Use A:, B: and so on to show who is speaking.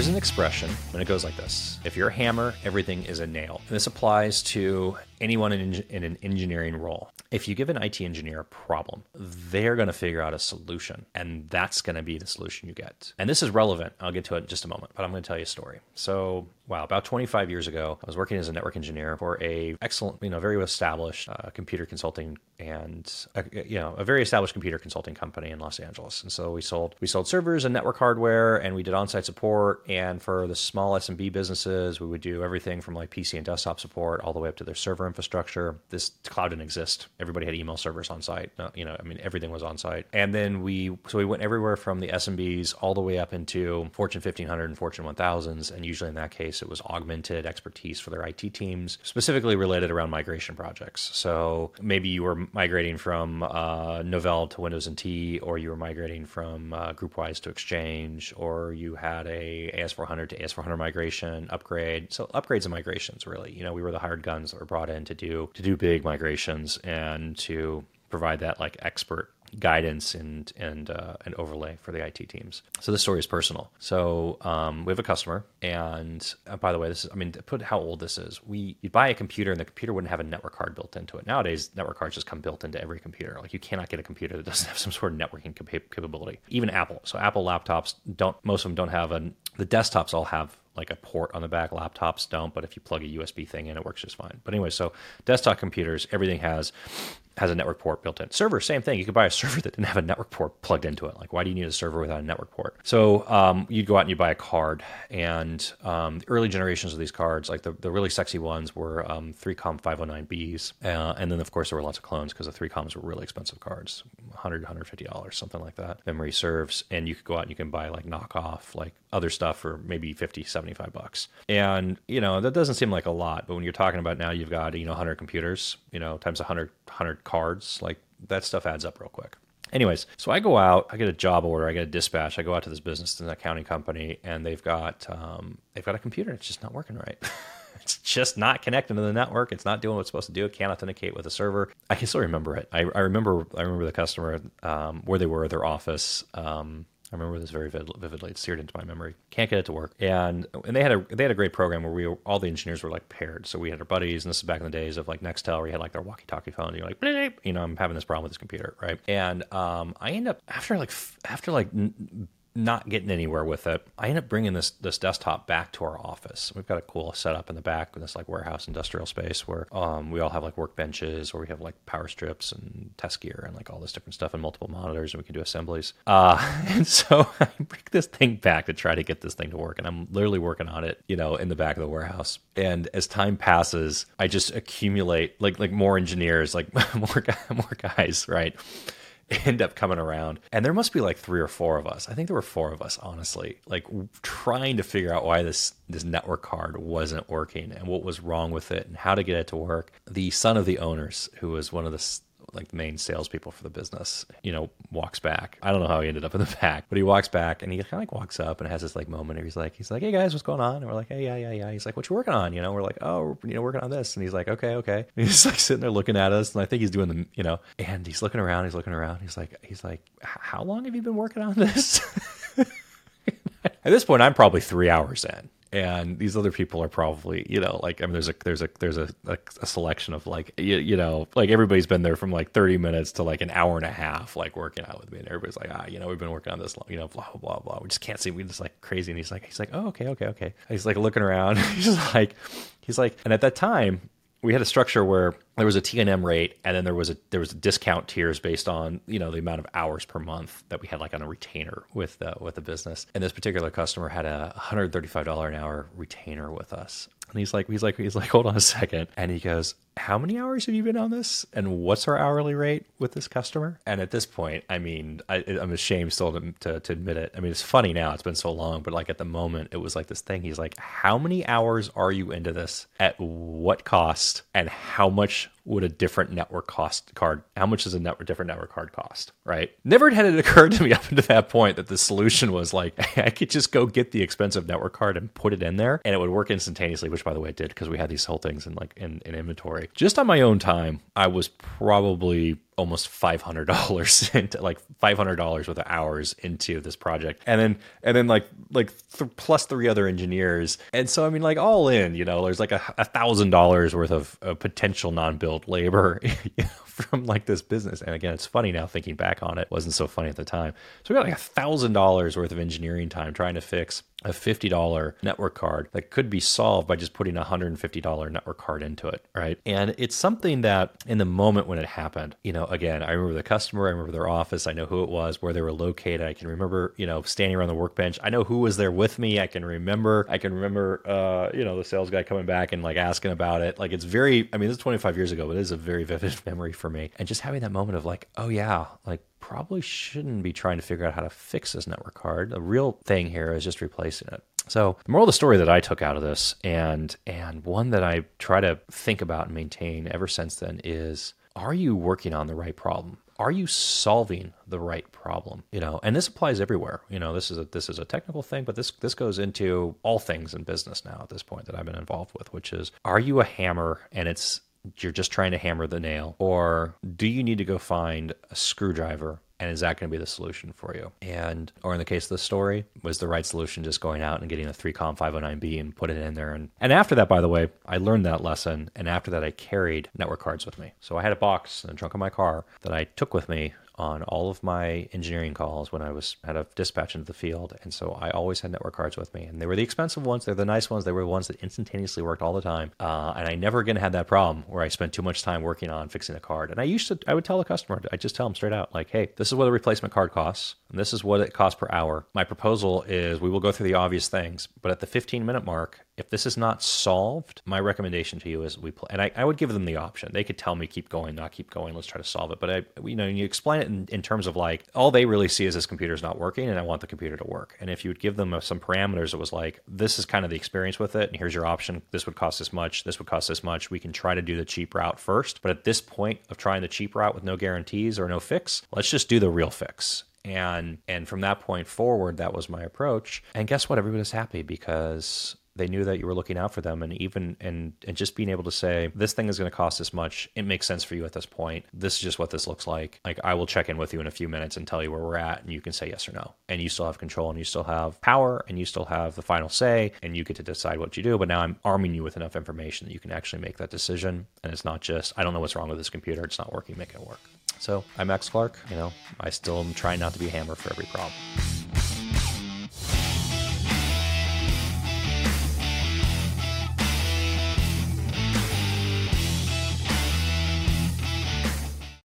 A: There's an expression, when it goes like this If you're a hammer, everything is a nail. And this applies to anyone in, in an engineering role. If you give an IT engineer a problem, they're going to figure out a solution, and that's going to be the solution you get. And this is relevant. I'll get to it in just a moment, but I'm going to tell you a story. So, wow, about 25 years ago, I was working as a network engineer for a excellent, you know, very established uh, computer consulting and uh, you know a very established computer consulting company in Los Angeles. And so we sold we sold servers and network hardware, and we did on-site support. And for the small SMB businesses, we would do everything from like PC and desktop support all the way up to their server infrastructure. This cloud didn't exist. Everybody had email servers on site. You know, I mean, everything was on site. And then we, so we went everywhere from the SMBs all the way up into Fortune 1500 and Fortune 1000s. And usually in that case, it was augmented expertise for their IT teams, specifically related around migration projects. So maybe you were migrating from uh, Novell to Windows NT, or you were migrating from uh, GroupWise to Exchange, or you had a AS400 to AS400 migration upgrade. So upgrades and migrations, really. You know, we were the hired guns that were brought in to do to do big migrations and to provide that like expert guidance and and uh, an overlay for the IT teams. So this story is personal. So um, we have a customer, and uh, by the way, this is I mean put how old this is. We you buy a computer and the computer wouldn't have a network card built into it. Nowadays, network cards just come built into every computer. Like you cannot get a computer that doesn't have some sort of networking capability. Even Apple. So Apple laptops don't most of them don't have a the desktops all have like a port on the back. Laptops don't, but if you plug a USB thing in, it works just fine. But anyway, so desktop computers, everything has has a network port built in. Server, same thing. You could buy a server that didn't have a network port plugged into it. Like, why do you need a server without a network port? So um, you'd go out and you buy a card. And um, the early generations of these cards, like the, the really sexy ones, were um, 3Com 509Bs. Uh, and then, of course, there were lots of clones because the 3Coms were really expensive cards $100, $150, something like that. Memory serves. And you could go out and you can buy like knockoff, like other stuff for maybe 50, 75 bucks. And, you know, that doesn't seem like a lot. But when you're talking about now, you've got, you know, 100 computers, you know, times 100, 100 cards, like that stuff adds up real quick. Anyways, so I go out, I get a job order, I get a dispatch, I go out to this business, an accounting company, and they've got um, they've got a computer, it's just not working right. it's just not connecting to the network. It's not doing what it's supposed to do. It can't authenticate with a server. I can still remember it. I, I remember I remember the customer um, where they were, their office. Um, I remember this very vividly. It's seared into my memory. Can't get it to work. And and they had a they had a great program where we all the engineers were like paired. So we had our buddies, and this is back in the days of like Nextel, where you had like their walkie-talkie phone. And you're like, you know, I'm having this problem with this computer, right? And um, I end up after like after like not getting anywhere with it, I end up bringing this this desktop back to our office. We've got a cool setup in the back in this like warehouse industrial space where um, we all have like workbenches, where we have like power strips and test gear and like all this different stuff and multiple monitors, and we can do assemblies. Uh, and so I bring this thing back to try to get this thing to work, and I'm literally working on it, you know, in the back of the warehouse. And as time passes, I just accumulate like like more engineers, like more more guys, right? end up coming around. And there must be like three or four of us. I think there were four of us, honestly, like trying to figure out why this this network card wasn't working and what was wrong with it and how to get it to work. The son of the owners, who was one of the like the main salespeople for the business, you know, walks back. I don't know how he ended up in the back, but he walks back and he kind of like walks up and has this like moment where he's like, he's like, hey guys, what's going on? And we're like, hey, yeah, yeah, yeah. He's like, what you working on? You know, we're like, oh, you know, working on this. And he's like, okay, okay. And he's like sitting there looking at us, and I think he's doing the, you know, and he's looking around, he's looking around. He's like, he's like, how long have you been working on this? at this point, I'm probably three hours in and these other people are probably you know like I mean there's a there's a there's a, a, a, selection of like you, you know like everybody's been there from like 30 minutes to like an hour and a half like working out with me and everybody's like ah you know we've been working on this long you know blah blah blah blah. We just can't see we just like crazy and he's like he's like oh okay okay okay. He's like looking around. He's like he's like and at that time we had a structure where there was a T&M rate and then there was a there was a discount tiers based on you know the amount of hours per month that we had like on a retainer with the with the business. And this particular customer had a $135 an hour retainer with us. And he's like he's like he's like hold on a second. And he goes how many hours have you been on this? And what's our hourly rate with this customer? And at this point i mean I, am ashamed still to, to, to, admit it. I mean it's funny now it's been so long but like at the moment it was like this thing. He's like how many hours are you into this? At what cost? And how much would a different network cost card how much does a network different network card cost? Right? Never had it occurred to me up until that point that the solution was like i could just go get the expensive network card and put it in there and it would work instantaneously which by the way it did because we had these whole things in like in, in inventory Just on my own time, I was probably almost five hundred dollars into like five hundred dollars worth of hours into this project, and then and then like like th- plus three other engineers, and so I mean like all in, you know, there's like a thousand dollars worth of, of potential non-built labor you know, from like this business. And again, it's funny now thinking back on it. it wasn't so funny at the time. So we got like a thousand dollars worth of engineering time trying to fix a $50 network card that could be solved by just putting a $150 network card into it, right? And it's something that in the moment when it happened, you know, again, I remember the customer, I remember their office, I know who it was, where they were located. I can remember, you know, standing around the workbench. I know who was there with me. I can remember, I can remember, uh, you know, the sales guy coming back and like asking about it. Like it's very, I mean, this is 25 years ago, but it is a very vivid memory for me. And just having that moment of like, oh yeah, like probably shouldn't be trying to figure out how to fix this network card. The real thing here is just replacing it. So the moral of the story that I took out of this, and and one that I try to think about and maintain ever since then is: Are you working on the right problem? Are you solving the right problem? You know, and this applies everywhere. You know, this is a this is a technical thing, but this this goes into all things in business now at this point that I've been involved with, which is: Are you a hammer and it's you're just trying to hammer the nail? Or do you need to go find a screwdriver and is that going to be the solution for you? And, or in the case of the story, was the right solution just going out and getting a 3COM 509B and putting it in there? And, and after that, by the way, I learned that lesson. And after that, I carried network cards with me. So I had a box in the trunk of my car that I took with me on all of my engineering calls when I was had a dispatch into the field, and so I always had network cards with me, and they were the expensive ones. They're the nice ones. They were the ones that instantaneously worked all the time, uh, and I never again had that problem where I spent too much time working on fixing a card. And I used to, I would tell the customer, I just tell them straight out, like, hey, this is what a replacement card costs, and this is what it costs per hour. My proposal is we will go through the obvious things, but at the 15 minute mark, if this is not solved, my recommendation to you is we play. And I, I, would give them the option. They could tell me keep going, not keep going. Let's try to solve it. But I, you know, you explain it in, in terms of like all they really see is this computer is not working, and I want the computer to work. And if you would give them uh, some parameters, it was like this is kind of the experience with it, and here's your option. This would cost this much. This would cost this much. We can try to do the cheap route first. But at this point of trying the cheap route with no guarantees or no fix, let's just do the real fix and and from that point forward that was my approach and guess what everybody's happy because they knew that you were looking out for them. And even and and just being able to say this thing is going to cost this much. It makes sense for you at this point. This is just what this looks like. Like i will check in with you in a few minutes and tell you where we're at and you can say yes or no. And you still have control and you still have power and you still have the final say and you get to decide what you do. But now i'm arming you with enough information that you can actually make that decision. And it's not just i don't know what's wrong with this computer. It's not working make it work. So i'm max clark. You know i still am trying not to be a hammer for every problem